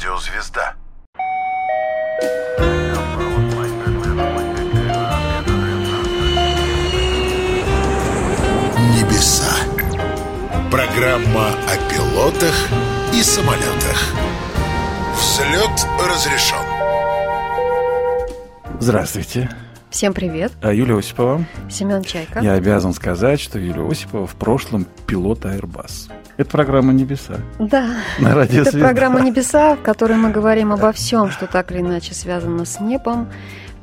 Радиозвезда. Небеса. Программа о пилотах и самолетах. Взлет разрешен. Здравствуйте. Всем привет. А Юлия Осипова. Семен Чайка. Я обязан сказать, что Юлия Осипова в прошлом пилот Airbus. Это программа «Небеса». Да, На радио это «Звезда». программа «Небеса», в которой мы говорим обо всем, что так или иначе связано с небом.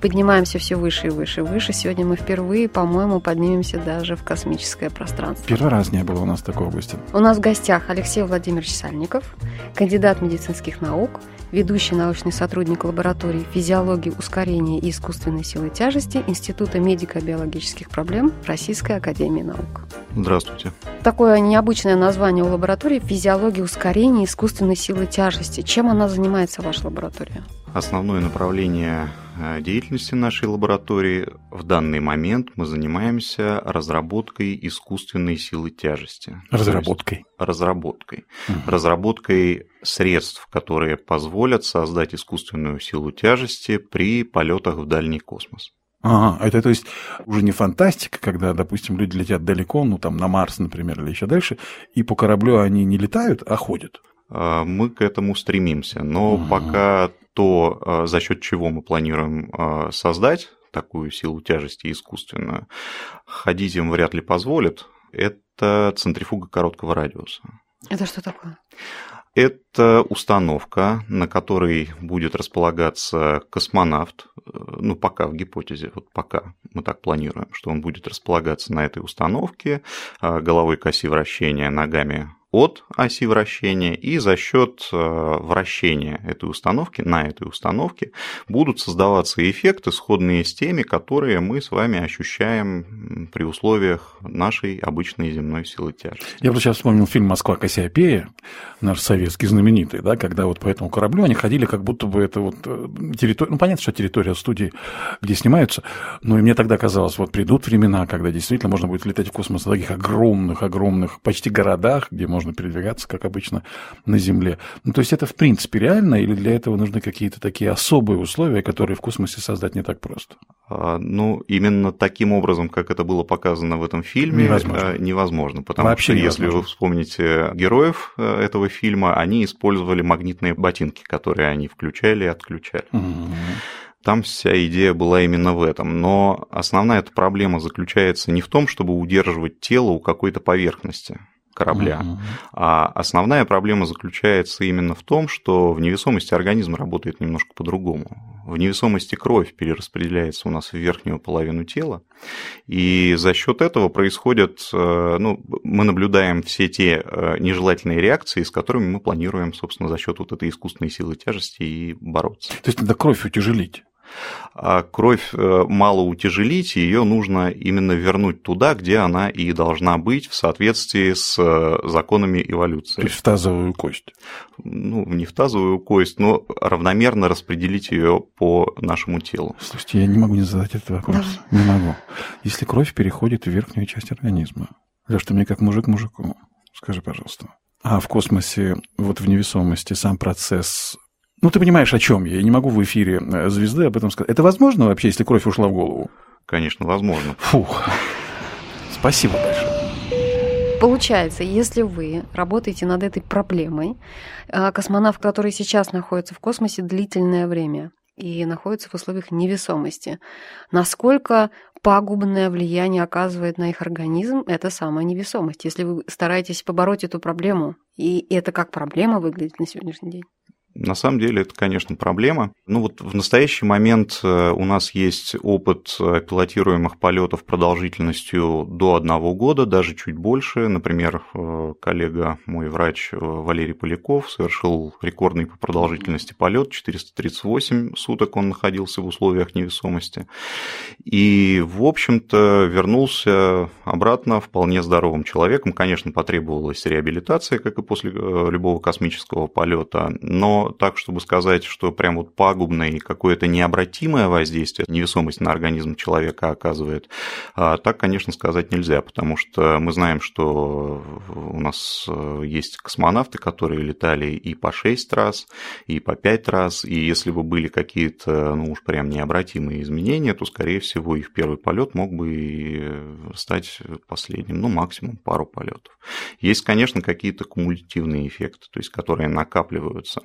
Поднимаемся все выше и выше и выше. Сегодня мы впервые, по-моему, поднимемся даже в космическое пространство. Первый раз не было у нас такого гостя. У нас в гостях Алексей Владимирович Сальников, кандидат медицинских наук, ведущий научный сотрудник лаборатории физиологии ускорения и искусственной силы тяжести Института медико-биологических проблем Российской Академии Наук. Здравствуйте. Такое необычное название у лаборатории физиологии ускорения искусственной силы тяжести. Чем она занимается, ваша лаборатория? Основное направление э, деятельности нашей лаборатории в данный момент мы занимаемся разработкой искусственной силы тяжести. Разработкой. Разработкой. Мгм. Разработкой средств, которые позволят создать искусственную силу тяжести при полетах в дальний космос. Ага, это то есть уже не фантастика, когда, допустим, люди летят далеко, ну там на Марс, например, или еще дальше, и по кораблю они не летают, а ходят. Э, Мы к этому стремимся, но Мгм. пока то, э, за счет чего мы планируем э, создать такую силу тяжести искусственную, ходить им вряд ли позволит, это центрифуга короткого радиуса. Это что такое? Это установка, на которой будет располагаться космонавт, э, ну пока в гипотезе, вот пока мы так планируем, что он будет располагаться на этой установке, головой к оси вращения, ногами от оси вращения, и за счет э, вращения этой установки, на этой установке, будут создаваться эффекты, сходные с теми, которые мы с вами ощущаем при условиях нашей обычной земной силы тяжести. Я вот сейчас вспомнил фильм «Москва Кассиопея», наш советский знаменитый, да, когда вот по этому кораблю они ходили, как будто бы это вот э, территория, ну, понятно, что территория студии, где снимаются, но и мне тогда казалось, вот придут времена, когда действительно можно будет летать в космос в таких огромных-огромных, почти городах, где можно передвигаться, как обычно, на Земле. Ну, то есть это, в принципе, реально, или для этого нужны какие-то такие особые условия, которые в космосе создать не так просто? А, Ну, именно таким образом, как это было показано в этом фильме, Невозможно. э, невозможно. Потому Вообще что если невозможно. вы вспомните героев э, этого фильма, они использовали магнитные ботинки, которые они включали и отключали. Мгм. Там вся идея была именно в этом. Но основная эта проблема заключается не в том, чтобы удерживать тело у какой-то поверхности корабля, Мгм. а основная проблема заключается именно в том, что в невесомости организм работает немножко по-другому. В невесомости кровь перераспределяется у нас в верхнюю половину тела, и за счет этого происходят, э, ну, мы наблюдаем все те э, нежелательные реакции, с которыми мы планируем, собственно, за счет вот этой искусственной силы тяжести и бороться. То есть надо кровь утяжелить. А кровь э, мало утяжелить, и ее нужно именно вернуть туда, где она и должна быть в соответствии с э, законами То эволюции. есть в тазовую кость. Ну, не в тазовую кость, но равномерно распределить ее по нашему телу. Слушайте, я не могу не задать этот вопрос. Не могу. Если кровь переходит в верхнюю часть организма, Леш, ты мне как мужик мужику, скажи, пожалуйста. А в космосе, вот в невесомости, сам процесс... Ну, ты понимаешь, о чем я. Я не могу в эфире э, звезды об этом сказать. Это возможно вообще, если кровь ушла в голову? Конечно, возможно. Фух. Спасибо большое. Получается, если вы работаете над этой проблемой, а, космонавт, который сейчас находится в космосе длительное время и находится в условиях невесомости, насколько пагубное влияние оказывает на их организм эта самая невесомость, если вы стараетесь побороть эту проблему, и это как проблема выглядит на сегодняшний день? На самом деле это, конечно, проблема. Ну вот в настоящий момент э, у нас есть опыт э, пилотируемых полетов продолжительностью до одного года, даже чуть больше. Например, э, коллега, мой врач Валерий Поляков совершил рекордный по продолжительности полет, 438 суток он находился в условиях невесомости. И, в общем-то, вернулся обратно вполне здоровым человеком. Конечно, потребовалась реабилитация, как и после любого космического полета, но так, чтобы сказать, что прям вот пагубное и какое-то необратимое воздействие невесомость на организм человека оказывает, а, так, конечно, сказать нельзя, потому что мы знаем, что у нас э, есть космонавты, которые летали и по 6 раз, и по 5 раз, и если бы были какие-то, ну уж прям необратимые изменения, то, скорее всего, их первый полет мог бы и стать последним, ну, максимум пару полетов. Есть, конечно, какие-то кумулятивные эффекты, то есть которые накапливаются,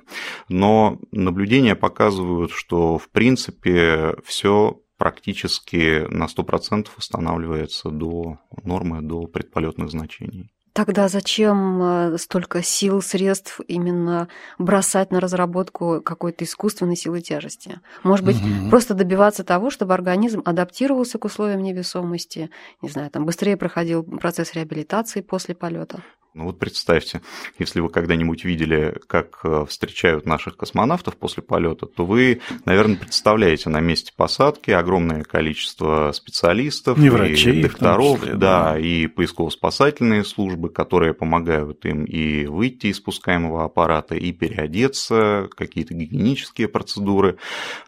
но наблюдения показывают, что, в принципе, все практически на 100% восстанавливается до нормы, до предполетных значений. Тогда зачем э, столько сил, средств именно бросать на разработку какой-то искусственной силы тяжести? Может быть, угу. просто добиваться того, чтобы организм адаптировался к условиям невесомости, не знаю, там быстрее проходил процесс реабилитации после полета? Ну вот представьте, если вы когда-нибудь видели, как э, встречают наших космонавтов после полета, то вы, наверное, представляете на месте посадки огромное количество специалистов, Не врачей, и докторов, числе, да, да, и поисково-спасательные службы, которые помогают им и выйти из спускаемого аппарата, и переодеться, какие-то гигиенические процедуры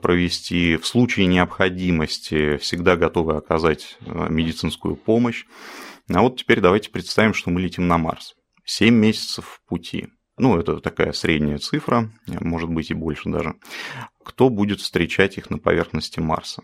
провести. В случае необходимости всегда готовы оказать э, медицинскую помощь. А вот теперь давайте представим, что мы летим на Марс. 7 месяцев пути. Ну, это такая средняя цифра, может быть и больше даже кто будет встречать их на поверхности Марса.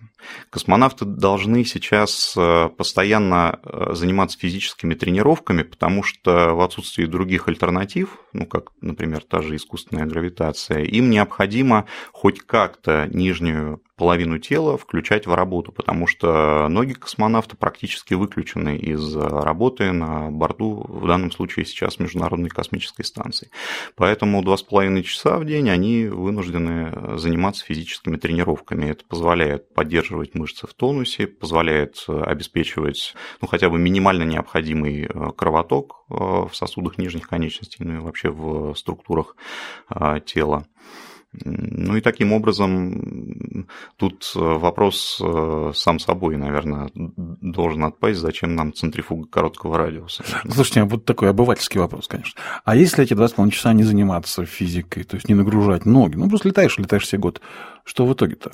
Космонавты должны сейчас э, постоянно э, заниматься физическими тренировками, потому что в отсутствии других альтернатив, ну как, например, та же искусственная гравитация, им необходимо хоть как-то нижнюю половину тела включать в работу, потому что ноги космонавта практически выключены из работы на борту, в данном случае сейчас Международной космической станции. Поэтому два с половиной часа в день они вынуждены заниматься физическими тренировками. Это позволяет поддерживать мышцы в тонусе, позволяет э, обеспечивать ну, хотя бы минимально необходимый э, кровоток э, в сосудах нижних конечностей, ну и вообще в структурах тела. Ну и таким образом тут вопрос сам собой, наверное, должен отпасть, зачем нам центрифуга короткого радиуса. Слушайте, а вот такой обывательский вопрос, конечно. А если эти 2,5 часа не заниматься физикой, то есть не нагружать ноги, ну просто летаешь, летаешь все год, что в итоге-то?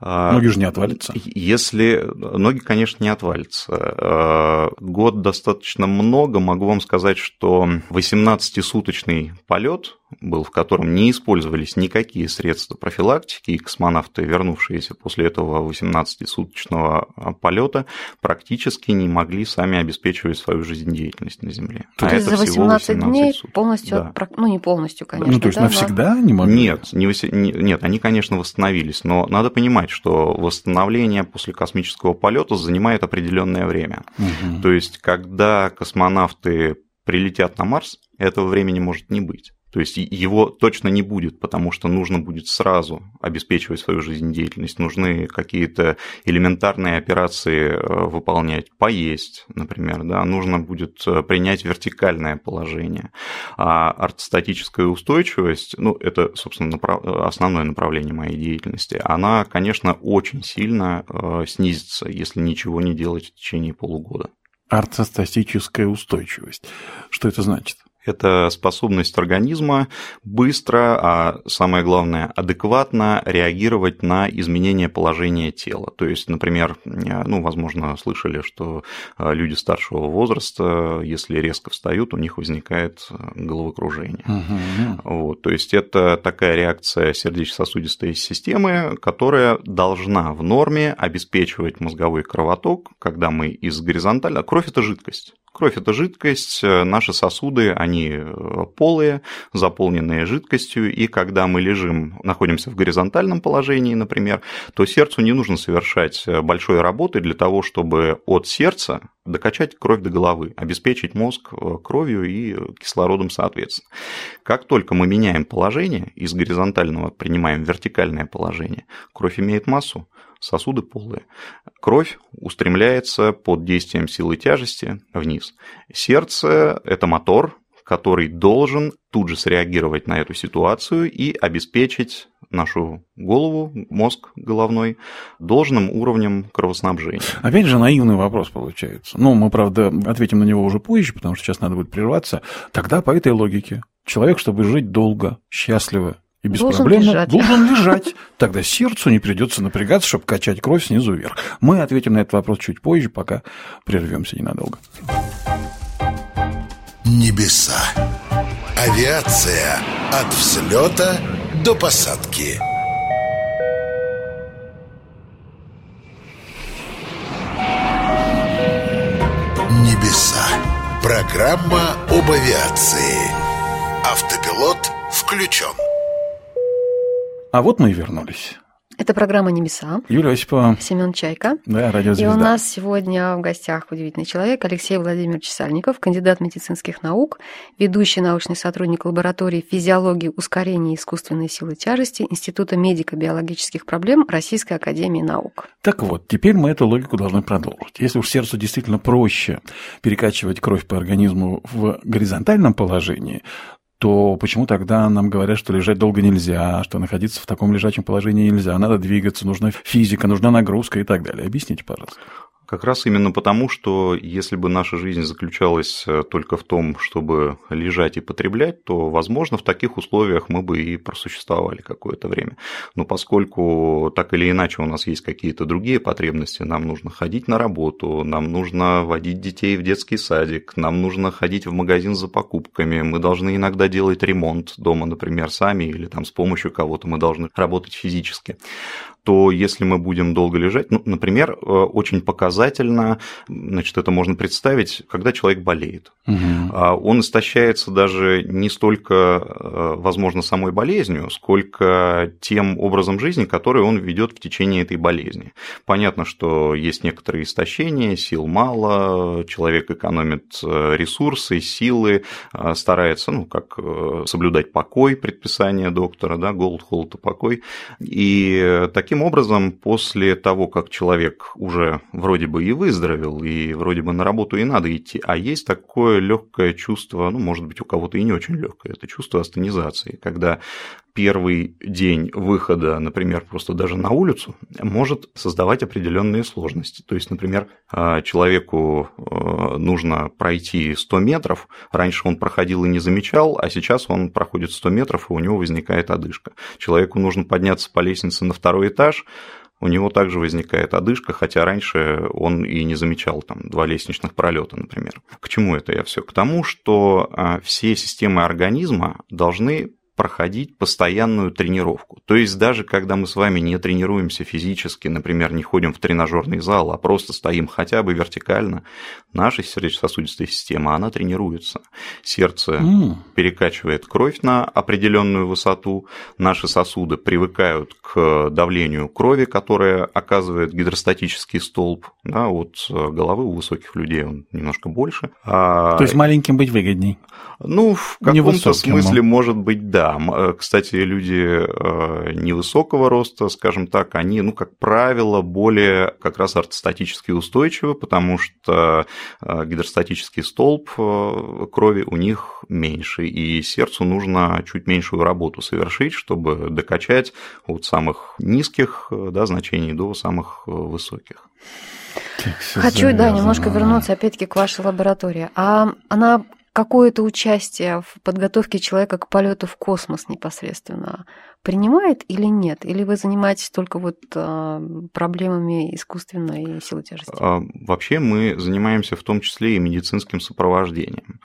А, ноги же не отвалятся. Если ноги, конечно, не отвалятся. А, год достаточно много. Могу вам сказать, что 18-суточный полет был, в котором не использовались никакие средства профилактики, и космонавты, вернувшиеся после этого 18-суточного полета, практически не могли сами обеспечивать свою жизнедеятельность на Земле. То а есть за 18, 18 дней суток. полностью, да. от... ну не полностью, конечно. Ну то есть да, навсегда но... не могли? Нет, не, нет, они, конечно, восстановились, но надо понимать, что восстановление после космического полета занимает определенное время. Угу. То есть, когда космонавты прилетят на Марс, этого времени может не быть. То есть его точно не будет, потому что нужно будет сразу обеспечивать свою жизнедеятельность, нужны какие-то элементарные операции э, выполнять, поесть, например, да, нужно будет э, принять вертикальное положение. А ортостатическая устойчивость, ну, это, собственно, направ... основное направление моей деятельности, она, конечно, очень сильно э, снизится, если ничего не делать в течение полугода. Ортостатическая устойчивость. Что это значит? Это способность организма быстро, а самое главное, адекватно реагировать на изменение положения тела. То есть, например, ну, возможно, слышали, что а, люди старшего возраста, если резко встают, у них возникает а, головокружение. Угу. Вот, то есть, это такая реакция сердечно-сосудистой системы, которая должна в норме обеспечивать мозговой кровоток, когда мы из горизонтально... Кровь – это жидкость. Кровь – это жидкость, э, наши сосуды, они э, полые, заполненные жидкостью, и когда мы лежим, находимся в горизонтальном положении, например, то сердцу не нужно совершать э, большой работы для того, чтобы от сердца докачать кровь до головы, обеспечить мозг кровью и кислородом соответственно. Как только мы меняем положение, из горизонтального принимаем вертикальное положение, кровь имеет массу, сосуды полые. Кровь устремляется под действием силы тяжести вниз. Сердце – это мотор, который должен тут же среагировать на эту ситуацию и обеспечить нашу голову, мозг головной должным уровнем кровоснабжения. Опять же, наивный вопрос получается. Ну, мы, правда, ответим на него уже позже, потому что сейчас надо будет прерваться. Тогда по этой логике человек, чтобы жить долго, счастливо и беспроблемно должен лежать. должен лежать. Тогда сердцу не придется напрягаться, чтобы качать кровь снизу вверх. Мы ответим на этот вопрос чуть позже, пока прервемся ненадолго. Небеса. Авиация от взлета до посадки. Небеса. Программа об авиации. Автопилот включен. А вот мы и вернулись. Это программа «Небеса». Юлия Осипова. Семен Чайка. Да, радиозвезда. И у нас сегодня в гостях удивительный человек Алексей Владимирович Сальников, кандидат медицинских наук, ведущий научный сотрудник лаборатории физиологии ускорения искусственной силы тяжести Института медико-биологических проблем Российской Академии Наук. Так вот, теперь мы эту логику должны продолжить. Если уж сердцу действительно проще перекачивать кровь по организму в горизонтальном положении, то почему тогда нам говорят, что лежать долго нельзя, что находиться в таком лежачем положении нельзя, надо двигаться, нужна физика, нужна нагрузка и так далее. Объясните, пожалуйста. Как раз именно потому, что если бы наша жизнь заключалась э, только в том, чтобы лежать и потреблять, то, возможно, в таких условиях мы бы и просуществовали какое-то время. Но поскольку так или иначе у нас есть какие-то другие потребности, нам нужно ходить на работу, нам нужно водить детей в детский садик, нам нужно ходить в магазин за покупками, мы должны иногда делать ремонт дома, например, сами или там с помощью кого-то, мы должны работать физически то если мы будем долго лежать, ну, например, э, очень показательно, значит, это можно представить, когда человек болеет. Угу. Он истощается даже не столько, э, возможно, самой болезнью, сколько тем образом жизни, который он ведет в течение этой болезни. Понятно, что есть некоторые истощения, сил мало, человек экономит э, ресурсы, силы, старается, ну, как соблюдать покой, предписание доктора, да, голод, холод и покой. И таким Таким образом, после того, как человек уже вроде бы и выздоровел, и вроде бы на работу и надо идти, а есть такое легкое чувство, ну, может быть, у кого-то и не очень легкое, это чувство астенизации, когда первый день выхода, например, просто даже на улицу, может создавать определенные сложности. То есть, например, а, человеку а, нужно пройти 100 метров, раньше он проходил и не замечал, а сейчас он проходит 100 метров, и у него возникает одышка. Человеку нужно подняться по лестнице на второй этаж, у него также возникает одышка, хотя раньше он и не замечал там два лестничных пролета, например. К чему это я все? К тому, что а, все системы организма должны проходить постоянную тренировку. То есть даже когда мы с вами не тренируемся физически, например, не ходим в тренажерный зал, а просто стоим хотя бы вертикально, наша сердечно-сосудистая система, она тренируется. Сердце mm. перекачивает кровь на определенную высоту, наши сосуды привыкают к давлению крови, которое оказывает гидростатический столб. Да, от головы у высоких людей он немножко больше. А... То есть маленьким быть выгодней? Ну, в каком-то смысле, может быть, да. Э, кстати, люди э, невысокого роста, скажем так, они, ну, как правило, более как раз ортостатически устойчивы, потому что э, гидростатический столб крови у них меньше, и сердцу нужно чуть меньшую работу совершить, чтобы докачать от самых низких да, значений до самых высоких. Хочу, да, немножко вернуться опять-таки к вашей лаборатории. А она какое-то участие в подготовке человека к полету в космос непосредственно принимает или нет? Или вы занимаетесь только вот а, проблемами искусственной силы тяжести? А, вообще мы занимаемся в том числе и медицинским сопровождением.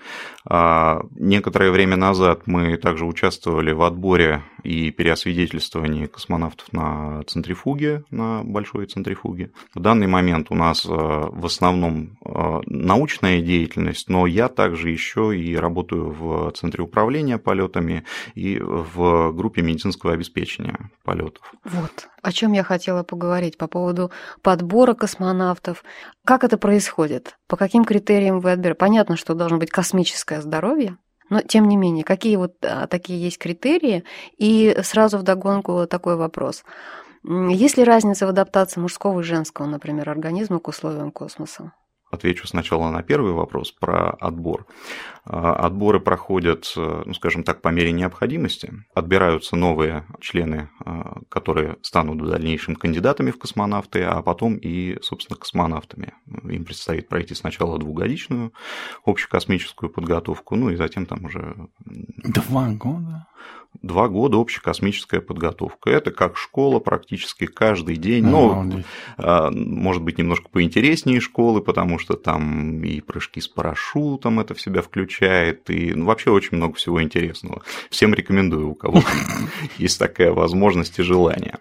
А, некоторое время назад мы также участвовали в отборе и переосвидетельствовании космонавтов на центрифуге, на большой центрифуге. В данный момент у нас в основном научная деятельность, но я также еще и работаю в центре управления полетами и в группе медицинского медицинского обеспечения полетов. Вот, о чем я хотела поговорить по поводу подбора космонавтов. Как это происходит? По каким критериям вы отбираете? Понятно, что должно быть космическое здоровье, но тем не менее, какие вот а, такие есть критерии? И сразу вдогонку такой вопрос. Есть ли разница в адаптации мужского и женского, например, организма к условиям космоса? Отвечу сначала на первый вопрос про отбор. А, отборы проходят, э, ну, скажем так, по мере необходимости. Отбираются новые члены, а, которые станут в дальнейшем кандидатами в космонавты, а потом и, собственно, космонавтами. Им предстоит пройти сначала двухгодичную общекосмическую подготовку, ну и затем там уже... Два года? Два года общекосмическая подготовка. Это как школа практически каждый день. Ну, может быть, немножко поинтереснее школы, потому что там и прыжки с парашютом это в себя включает, и ну, вообще очень много всего интересного. Всем рекомендую, у кого есть такая возможность и желание.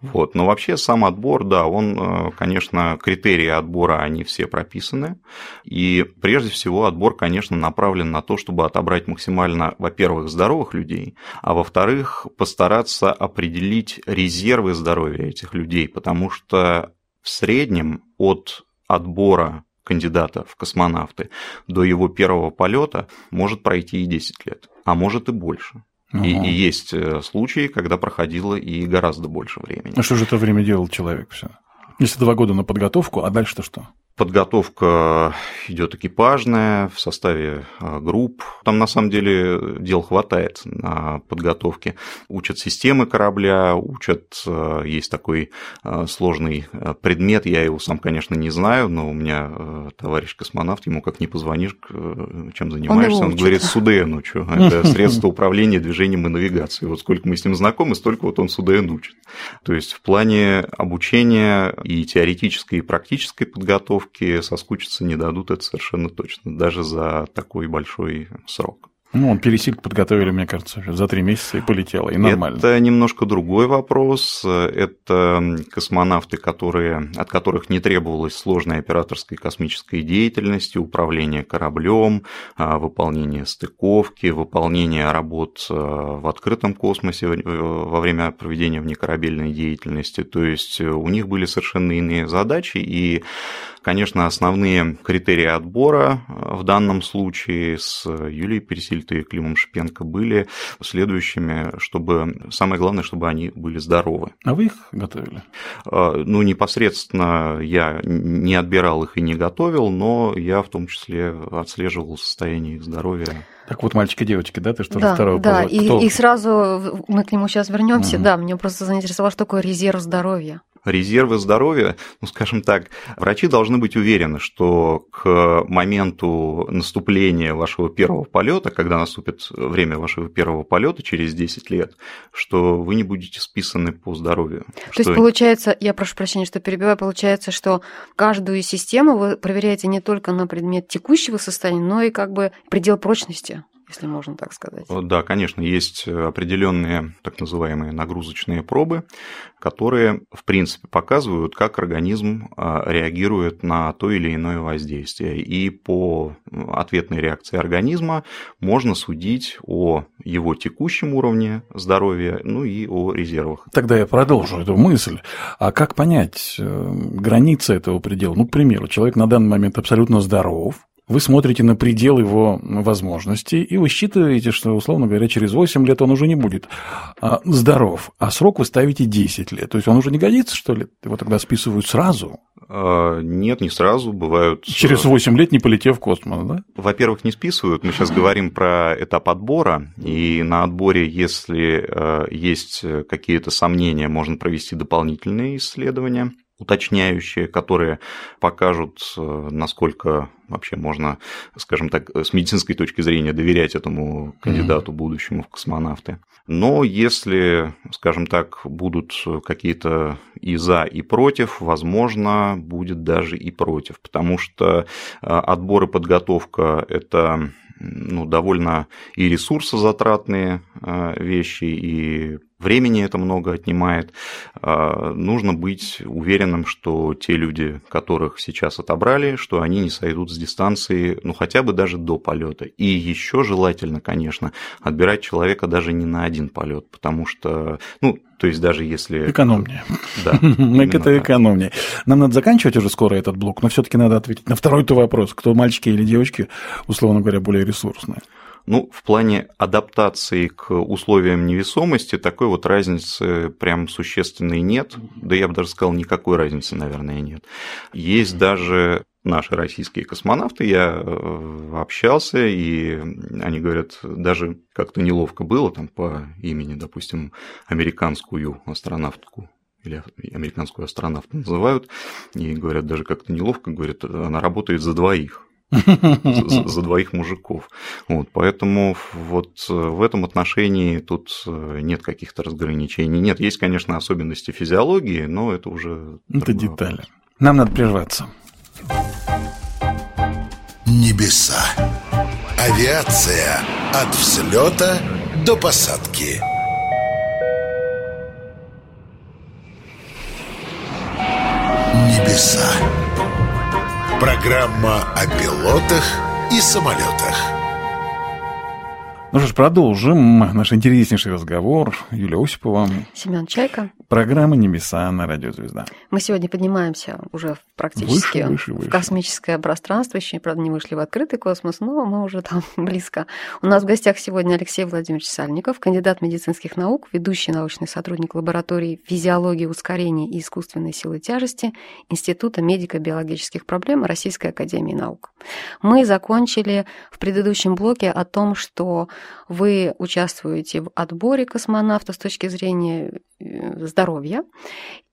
Вот. Но вообще сам отбор, да, он, э, конечно, критерии отбора, они все прописаны. И прежде всего отбор, конечно, направлен на то, чтобы отобрать максимально, во-первых, здоровых людей, а во-вторых, постараться определить резервы здоровья этих людей, потому что в среднем от отбора кандидата в космонавты до его первого полета может пройти и 10 лет, а может и больше. Угу. И, и есть э, случаи, когда проходило и гораздо больше времени. А что же это время делал человек все? Если два года на подготовку, а дальше-то что? Подготовка идет экипажная в составе а, групп. Там на самом деле дел хватает на подготовке. Учат системы корабля, учат, а, есть такой а, сложный предмет, я его сам, конечно, не знаю, но у меня товарищ космонавт, ему как не позвонишь, чем занимаешься, он, он говорит, СУДН учу. Это средство управления движением и навигацией. Вот сколько мы с ним знакомы, столько вот он СУДН учит. То есть в плане обучения и теоретической, и практической подготовки тренировки соскучиться не дадут, это совершенно точно, даже за такой большой срок. Ну, он пересильк подготовили, мне кажется, за три месяца и полетело, и нормально. Это немножко другой вопрос. Это космонавты, которые, от которых не требовалось сложной операторской космической деятельности, управление кораблем, а, выполнение стыковки, выполнение работ а, в открытом космосе во время проведения внекорабельной деятельности. То есть у них были совершенно иные задачи, и Конечно, основные критерии отбора э, в данном случае с Юлией Пересильтой и Климом Шипенко были следующими, чтобы самое главное, чтобы они были здоровы. А вы их готовили? Э, ну, непосредственно я не отбирал их и не готовил, но я в том числе отслеживал состояние их здоровья. Так вот, мальчики и девочки, да, ты что да, же второго Да, и, и сразу мы к нему сейчас вернемся. Угу. Да, мне просто заинтересовало, что такое резерв здоровья резервы здоровья, ну, скажем так, врачи должны быть уверены, что к моменту наступления вашего первого полета, когда наступит время вашего первого полета через 10 лет, что вы не будете списаны по здоровью. То что... есть получается, я прошу прощения, что перебиваю, получается, что каждую систему вы проверяете не только на предмет текущего состояния, но и как бы предел прочности если можно так сказать. Да, конечно, есть определенные так называемые нагрузочные пробы, которые, в принципе, показывают, как организм а, реагирует на то или иное воздействие. И по ответной реакции организма можно судить о его текущем уровне здоровья, ну и о резервах. Тогда я продолжу эту мысль. А как понять э, границы этого предела? Ну, к примеру, человек на данный момент абсолютно здоров, вы смотрите на предел его возможностей, и вы считываете, что, условно говоря, через 8 лет он уже не будет а, здоров, а срок вы ставите 10 лет. То есть он уже не годится, что ли? Его тогда списывают сразу? А, нет, не сразу, бывают... Через 8 лет не полетев в космос, да? Во-первых, не списывают. Мы сейчас говорим про этап отбора, и на отборе, если а, есть какие-то сомнения, можно провести дополнительные исследования уточняющие, которые покажут, э, насколько вообще можно, скажем так, с медицинской точки зрения доверять этому кандидату будущему в космонавты. Но если, скажем так, будут какие-то и за, и против, возможно, будет даже и против, потому что э, отбор и подготовка – это ну, довольно и ресурсозатратные э, вещи, и времени это много отнимает. Э, нужно быть уверенным, что те люди, которых сейчас отобрали, что они не сойдут с дистанции, ну, хотя бы даже до полета. И еще желательно, конечно, отбирать человека даже не на один полет, потому что, ну, то есть даже если... Экономнее. Да. Это экономнее. Нам надо заканчивать уже скоро этот блок, но все-таки надо ответить на второй-то вопрос. Кто мальчики или девочки, условно говоря, более ресурсные? Ну, в плане адаптации к условиям невесомости такой вот разницы прям существенной нет. Да я бы даже сказал, никакой разницы, наверное, нет. Есть даже наши российские космонавты, я э, общался, и они говорят, даже как-то неловко было там по имени, допустим, американскую астронавтку или американскую астронавту называют, и говорят, даже как-то неловко, говорят, она работает за двоих. За, за двоих мужиков. Вот, поэтому вот э, в этом отношении тут э, нет каких-то разграничений. Нет, есть, конечно, особенности физиологии, но это уже... Это детали. Вопрос. Нам надо прерваться. Небеса. Авиация от взлета до посадки. Небеса. Программа о пилотах и самолетах. Ну что ж, продолжим наш интереснейший разговор. Юлия Осипова. Семен Чайка. Программа «Небеса» на Радио Звезда. Мы сегодня поднимаемся уже практически выше, выше, выше. в космическое пространство. Еще, правда, не вышли в открытый космос, но мы уже там близко. У нас в гостях сегодня Алексей Владимирович Сальников, кандидат медицинских наук, ведущий научный сотрудник лаборатории физиологии ускорения и искусственной силы тяжести Института медико-биологических проблем Российской Академии Наук. Мы закончили в предыдущем блоке о том, что вы участвуете в отборе космонавта с точки зрения э, здоровья,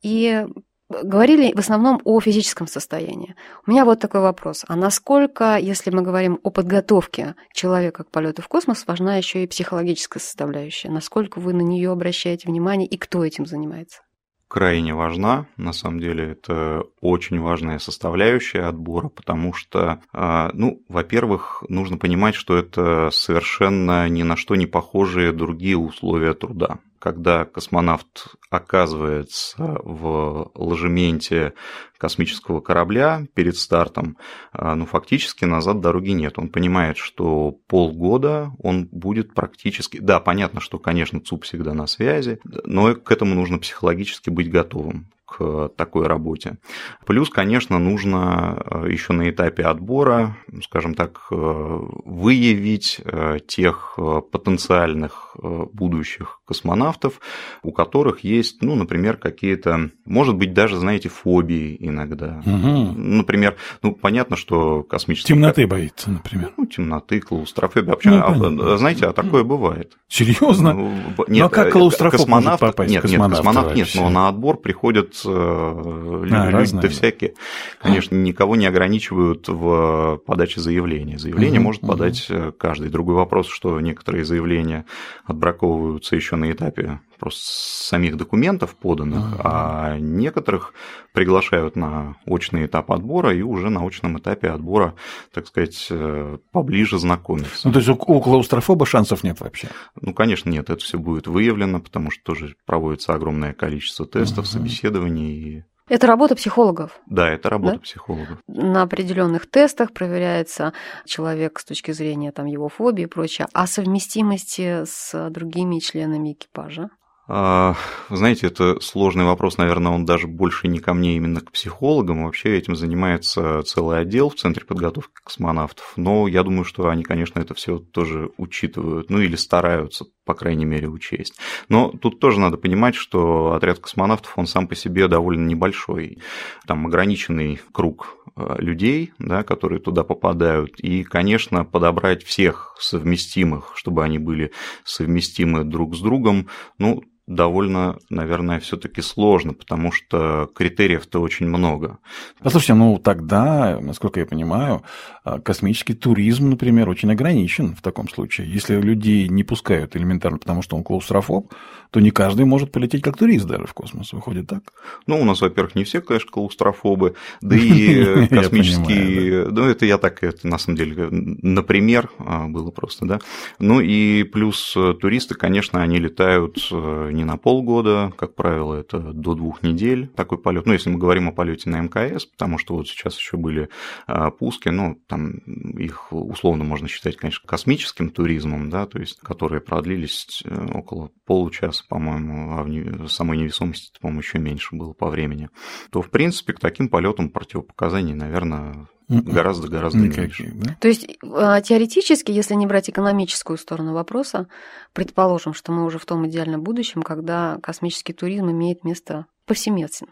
и говорили в основном о физическом состоянии. У меня вот такой вопрос. А насколько, если мы говорим о подготовке человека к полету в космос, важна еще и психологическая составляющая? Насколько вы на нее обращаете внимание и кто этим занимается? Крайне важна. На самом деле это очень важная составляющая отбора, потому что, а, ну, во-первых, нужно понимать, что это совершенно ни на что не похожие другие условия труда когда космонавт оказывается в ложементе космического корабля перед стартом, а, ну, фактически назад дороги нет. Он понимает, что полгода он будет практически... Да, понятно, что, конечно, ЦУП всегда на связи, но к этому нужно психологически быть готовым к такой работе. Плюс, конечно, нужно э, еще на этапе отбора, скажем так, э, выявить э, тех потенциальных будущих космонавтов, у которых есть, ну, например, какие-то, может быть, даже, знаете, фобии иногда. Угу. Например, ну, понятно, что космический... Темноты боится, например. Ну, темноты, клаустрофобия. Вообще, ну, а, знаете, а такое бывает. Серьезно? Ну, нет, но ну, а как клаустрофоб космонавт, попасть? Нет, нет, космонавт нет, но на отбор приходят а, люди-то всякие. Конечно, никого не ограничивают в подаче заявления. Заявление угу, может угу. подать э, каждый. Другой вопрос, что некоторые заявления отбраковываются еще на этапе просто самих документов поданных, а некоторых приглашают на очный этап отбора и уже на очном этапе отбора, так сказать, э, поближе знакомиться. Ну, то есть у клаустрофоба шансов нет вообще? Ну, конечно, нет, это все будет выявлено, потому что тоже проводится огромное количество тестов, собеседований и это работа психологов. Да, это работа да? психологов. На определенных тестах проверяется человек с точки зрения там, его фобии и прочее, а совместимости с другими членами экипажа. А, вы знаете, это сложный вопрос, наверное, он даже больше не ко мне, именно к психологам. Вообще этим занимается целый отдел в Центре подготовки космонавтов. Но я думаю, что они, конечно, это все тоже учитывают, ну или стараются, по крайней мере, учесть. Но тут тоже надо понимать, что отряд космонавтов, он сам по себе довольно небольшой. Там ограниченный круг а, людей, да, которые туда попадают. И, конечно, подобрать всех совместимых, чтобы они были совместимы друг с другом, ну, довольно, наверное, все-таки сложно, потому что критериев-то очень много. Послушайте, ну тогда, насколько я понимаю, а, космический туризм, например, очень ограничен в таком случае. Если людей не пускают элементарно, потому что он клаустрофоб, то не каждый может полететь как турист даже в космос. Выходит так? Ну, у нас, во-первых, не все, конечно, клаустрофобы, да и космические... Ну, это я так, это на самом деле, например, а, было просто, да. Ну и плюс э, туристы, конечно, они летают э, не на полгода, как правило, это до двух недель такой полет. Ну, если мы говорим о полете на МКС, потому что вот сейчас еще были а, пуски, ну, там их условно можно считать, конечно, космическим туризмом, да, то есть которые продлились э, около получаса, по-моему, а в самой невесомости, по-моему, еще меньше было по времени, то, в принципе, к таким полетам противопоказаний, наверное, Гораздо-гораздо меньше. Да? То есть а, теоретически, если не брать экономическую сторону вопроса, предположим, что мы уже в том идеальном будущем, когда космический туризм имеет место повсеместно.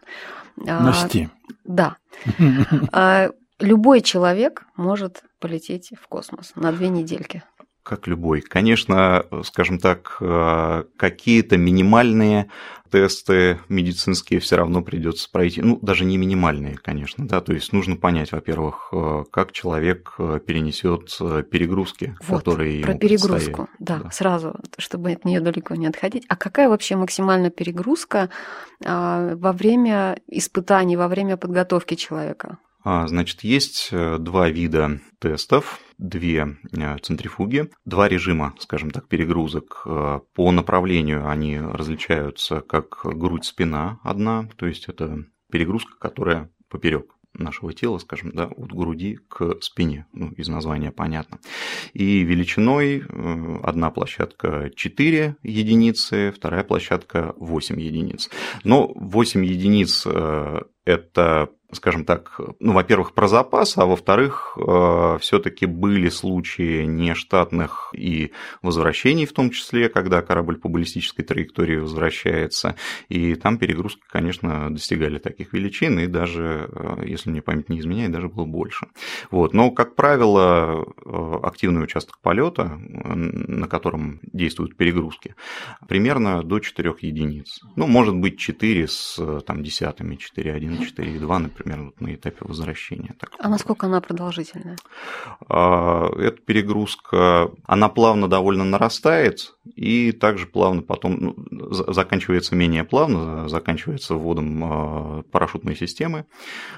На сти. Да. А, любой человек может полететь в космос на две недельки. Как любой. Конечно, скажем так, а, какие-то минимальные тесты медицинские все равно придется пройти. Ну, даже не минимальные, конечно, да. То есть нужно понять, во-первых, э, как человек э, перенесет э, перегрузки, вот, которые про ему перегрузку, да, Да. сразу, чтобы от нее далеко не отходить. А какая вообще максимальная перегрузка во время испытаний, во время подготовки человека? А, Значит, есть э, два вида тестов, две э, центрифуги, два режима, скажем так, перегрузок. Э, По направлению они различаются как грудь-спина одна, то есть это перегрузка, которая поперек нашего тела, скажем, да, от груди к спине, ну, из названия понятно. И величиной э, одна площадка 4 единицы, вторая площадка 8 единиц. Но 8 единиц это скажем так, ну, во-первых, про запас, а во-вторых, все-таки были случаи нештатных и возвращений, в том числе, когда корабль по баллистической траектории возвращается, и там перегрузки, конечно, достигали таких величин, и даже, э, если мне память не изменяет, даже было больше. Вот. Но, как правило, э, активный участок полета, на котором действуют перегрузки, примерно до 4 единиц. Ну, может быть, 4 с там, десятыми, 4,1, 4,2, например, вот на этапе возвращения. Так А насколько она продолжительная? а, Эта перегрузка, она плавно довольно нарастает, и также плавно потом ну, за- заканчивается менее плавно, заканчивается вводом а, парашютной системы.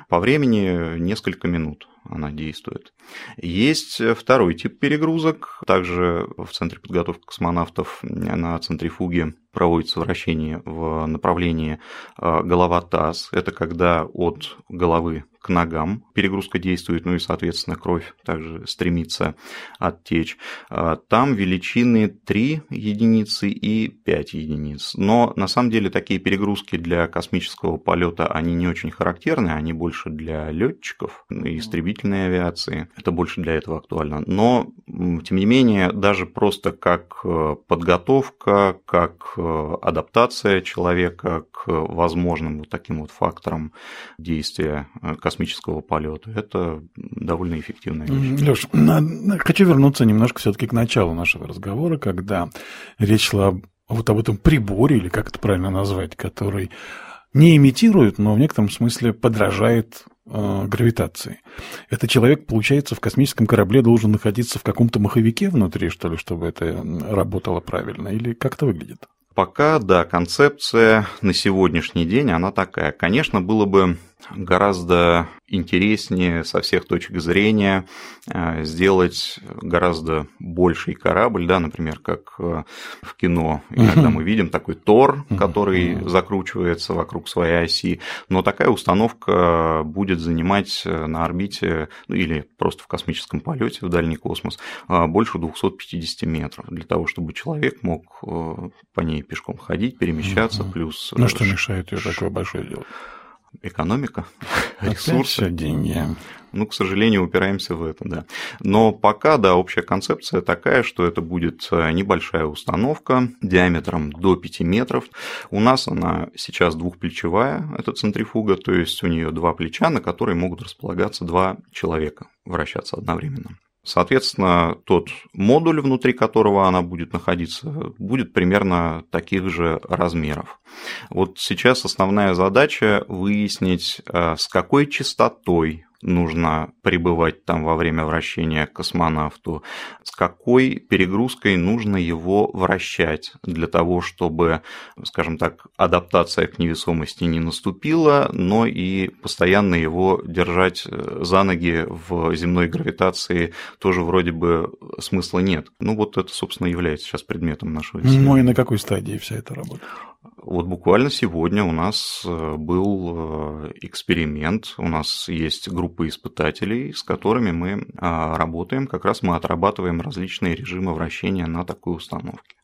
По времени несколько минут она действует. Есть второй тип перегрузок. Также в Центре подготовки космонавтов на центрифуге проводится вращение в направлении а, голова-таз. Это когда от головы к ногам перегрузка действует, ну и, соответственно, кровь также стремится оттечь. А, Там величины 3 единицы и 5 единиц. Но на самом деле такие перегрузки для космического полета, они не очень характерны, они больше для летчиков и истребительной авиации. Это больше для этого актуально. Но, тем не менее, даже просто как э, подготовка, как э, адаптация человека к возможным вот таким вот факторам действия э, космического полета, это довольно эффективная вещь. Леш, хочу вернуться немножко все-таки к началу нашего разговора, когда речь шла об- вот об этом приборе, или как это правильно назвать, который не имитирует, но в некотором смысле подражает э, гравитации. Это человек, получается, в космическом корабле должен находиться в каком-то маховике внутри, что ли, чтобы это работало правильно, или как это выглядит? Пока, да, концепция на сегодняшний день, она такая. Конечно, было бы гораздо интереснее со всех точек зрения э, сделать гораздо больший корабль, да, например, как э, в кино. Иногда мы видим такой Тор, который закручивается вокруг своей оси, но такая установка будет занимать э, на орбите ну, или просто в космическом полете в дальний космос больше 250 метров для того, чтобы человек мог по ней пешком ходить, перемещаться, плюс Ну, что мешает ее такое большое делать? Экономика, Опять ресурсы. всё деньги. Ну, к сожалению, упираемся в это, да. Но пока, да, общая концепция такая, что это будет э, небольшая установка диаметром до 5 метров. У нас она сейчас двухплечевая, эта центрифуга, то есть у нее два плеча, на которые могут располагаться два человека, вращаться одновременно. Соответственно, тот модуль, внутри которого она будет находиться, будет примерно таких же размеров. Вот сейчас основная задача выяснить, э, с какой частотой нужно пребывать там во время вращения космонавту, с какой перегрузкой нужно его вращать для того, чтобы, скажем так, адаптация к невесомости не наступила, но и постоянно его держать э, за ноги в земной гравитации тоже вроде бы смысла нет. Ну вот это, собственно, является сейчас предметом нашего Ну исследования. и на какой стадии вся эта работа? Вот буквально сегодня у нас э, был э, эксперимент, у нас есть группа испытателей, с которыми мы а, работаем, как раз мы отрабатываем различные режимы вращения на такой установке.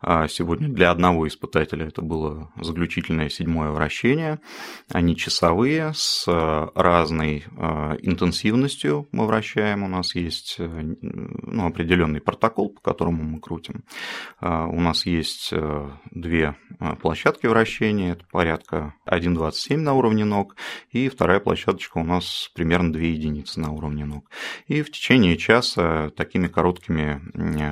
А Сегодня для одного испытателя это было заключительное седьмое вращение, они часовые, с э, разной интенсивностью мы вращаем, у нас есть ну, определенный протокол, по которому мы крутим. А, У нас есть две площадки площадки вращения, это порядка 1,27 на уровне ног, и вторая площадочка у нас примерно 2 единицы на уровне ног. И в течение часа такими короткими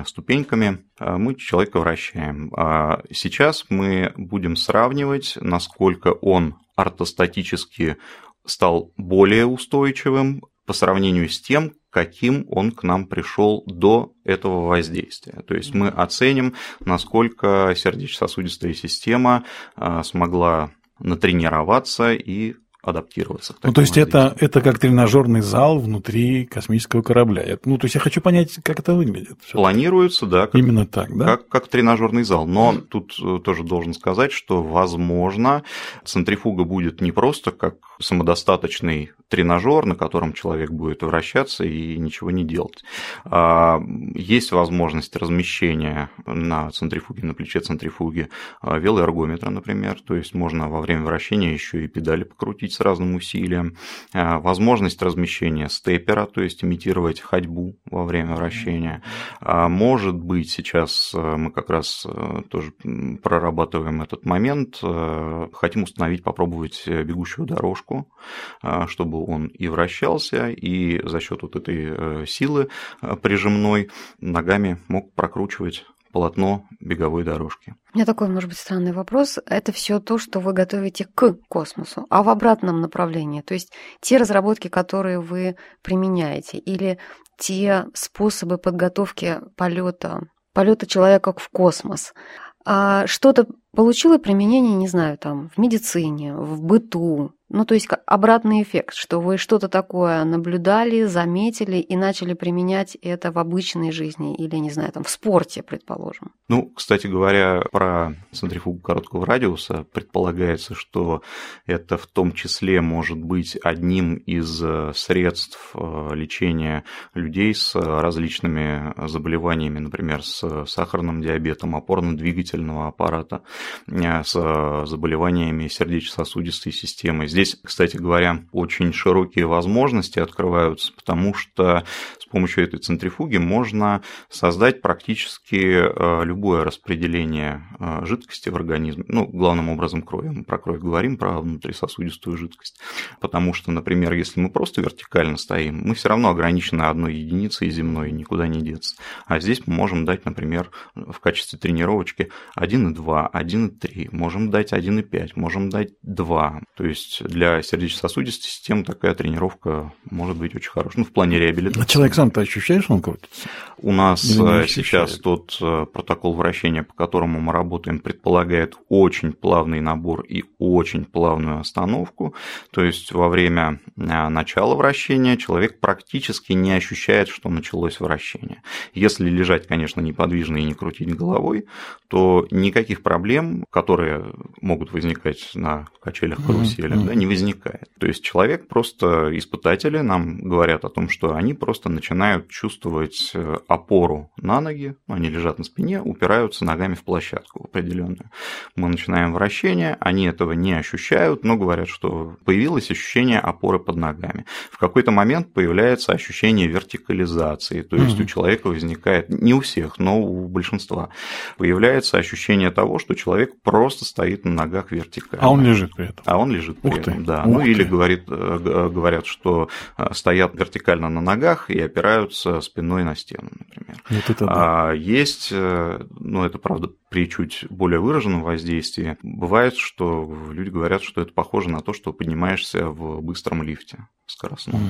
ступеньками э, мы человека вращаем. А сейчас мы будем сравнивать, насколько он ортостатически стал более устойчивым по сравнению с тем, каким он к нам пришел до этого воздействия. То есть мы оценим, насколько сердечно-сосудистая система а, смогла натренироваться и адаптироваться. ну, то есть это, это как тренажерный зал внутри космического корабля. Это, ну, то есть я хочу понять, как это выглядит. Планируется, да. Как, Именно так, да? Как, как тренажерный зал. Но тут э, тоже должен сказать, что, возможно, центрифуга будет не просто как самодостаточный тренажер, на котором человек будет вращаться и ничего не делать. А, есть возможность размещения на центрифуге, на плече центрифуги а, велоэргометра, например, то есть можно во время вращения еще и педали покрутить с разным усилием. А, возможность размещения степера, то есть имитировать ходьбу во время вращения. Может быть, сейчас мы как раз тоже прорабатываем этот момент, хотим установить, попробовать бегущую дорожку а, чтобы он и вращался, и за счет вот этой э, силы э, прижимной ногами мог прокручивать полотно беговой дорожки. У меня такой, может быть, странный вопрос. Это все то, что вы готовите к космосу, а в обратном направлении, то есть те разработки, которые вы применяете, или те способы подготовки полета, полета человека в космос. А что-то получило применение, не знаю, там, в медицине, в быту, ну, то есть обратный эффект, что вы что-то такое наблюдали, заметили и начали применять это в обычной жизни или, не знаю, там, в спорте, предположим. Ну, кстати говоря, про центрифугу короткого радиуса предполагается, что это в том числе может быть одним из э, средств э, лечения людей с различными заболеваниями, например, с сахарным диабетом, опорно-двигательного аппарата, э, с заболеваниями сердечно-сосудистой системы. Здесь кстати говоря, очень широкие возможности открываются, потому что с помощью этой центрифуги можно создать практически э, любое распределение э, жидкости в организме, ну, главным образом крови. Мы про кровь говорим, про внутрисосудистую жидкость. Потому что, например, если мы просто вертикально стоим, мы все равно ограничены одной единицей земной, никуда не деться. А здесь мы можем дать, например, в качестве тренировочки 1,2, 1,3, можем дать 1,5, можем дать 2. То есть для сердечно-сосудистой системы такая тренировка может быть очень хорошая. Ну, в плане реабилитации. А человек сам-то ощущает, что он крутится? У нас э, сейчас тот э, протокол вращения, по которому мы работаем, предполагает очень плавный набор и очень плавную остановку. То есть во время э, начала вращения человек практически не ощущает, что началось вращение. Если лежать, конечно, неподвижно и не крутить головой, то никаких проблем, которые могут возникать на качелях карусели, mm-hmm. да, не возникает. То есть человек просто, испытатели нам говорят о том, что они просто начинают чувствовать э, опору на ноги, ну, они лежат на спине, упираются ногами в площадку определенную. Мы начинаем вращение, они этого не ощущают, но говорят, что появилось ощущение опоры под ногами. В какой-то момент появляется ощущение вертикализации, то есть mm-hmm. у человека возникает, не у всех, но у большинства, появляется ощущение того, что человек просто стоит на ногах вертикально. А он лежит при этом. А он лежит при Ух этом, ты. да. Ух ну ты. или говорит, э, говорят, что э, стоят вертикально на ногах и опираются спиной на стену, например. Вот это да. А есть, э, ну это правда при чуть более выраженном воздействии, бывает, что люди говорят, что это похоже на то, что поднимаешься в быстром лифте скоростном.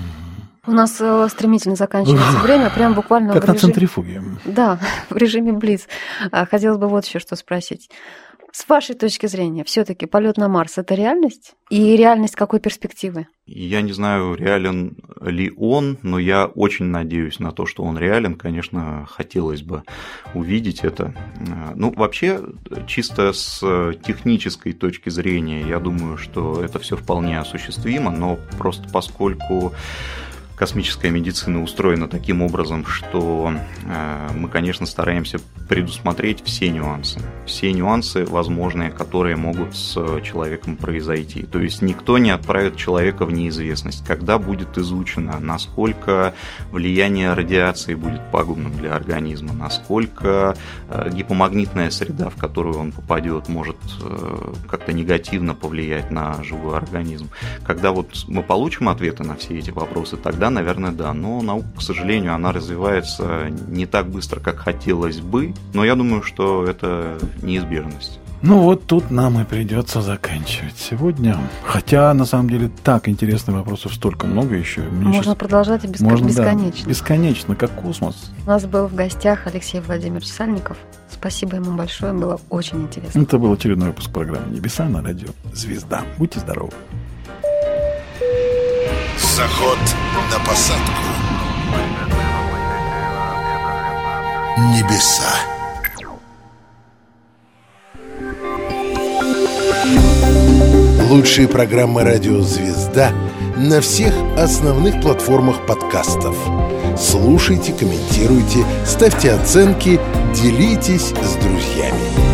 У нас стремительно заканчивается время, прям буквально как в режиме... на центрифуге. Да, в режиме Блиц. А, хотелось бы вот еще что спросить. С вашей точки зрения, все-таки полет на Марс это реальность? И реальность какой перспективы? Я не знаю, реален ли он, но я очень надеюсь на то, что он реален. Конечно, хотелось бы увидеть это. Ну, вообще, чисто с технической точки зрения, я думаю, что это все вполне осуществимо, но просто поскольку космическая медицина устроена таким образом, что э, мы, конечно, стараемся предусмотреть все нюансы. Все нюансы возможные, которые могут с человеком произойти. То есть никто не отправит человека в неизвестность. Когда будет изучено, насколько влияние радиации будет пагубным для организма, насколько э, гипомагнитная среда, в которую он попадет, может э, как-то негативно повлиять на живой организм. Когда вот мы получим ответы на все эти вопросы, тогда, наверное, да. Но наука, к сожалению, она развивается не так быстро, как хотелось бы, но я думаю, что это неизбежность. Ну вот тут нам и придется заканчивать сегодня. Хотя, на самом деле, так интересных вопросов столько много еще. Мне Можно сейчас... продолжать беск... Можно, бесконечно. Да, бесконечно, как космос. У нас был в гостях Алексей Владимирович Сальников. Спасибо ему большое, было очень интересно. Это был очередной выпуск программы «Небеса» на радио «Звезда». Будьте здоровы. Заход на посадку. Небеса. Лучшие программы «Радио Звезда» на всех основных платформах подкастов. Слушайте, комментируйте, ставьте оценки, делитесь с друзьями.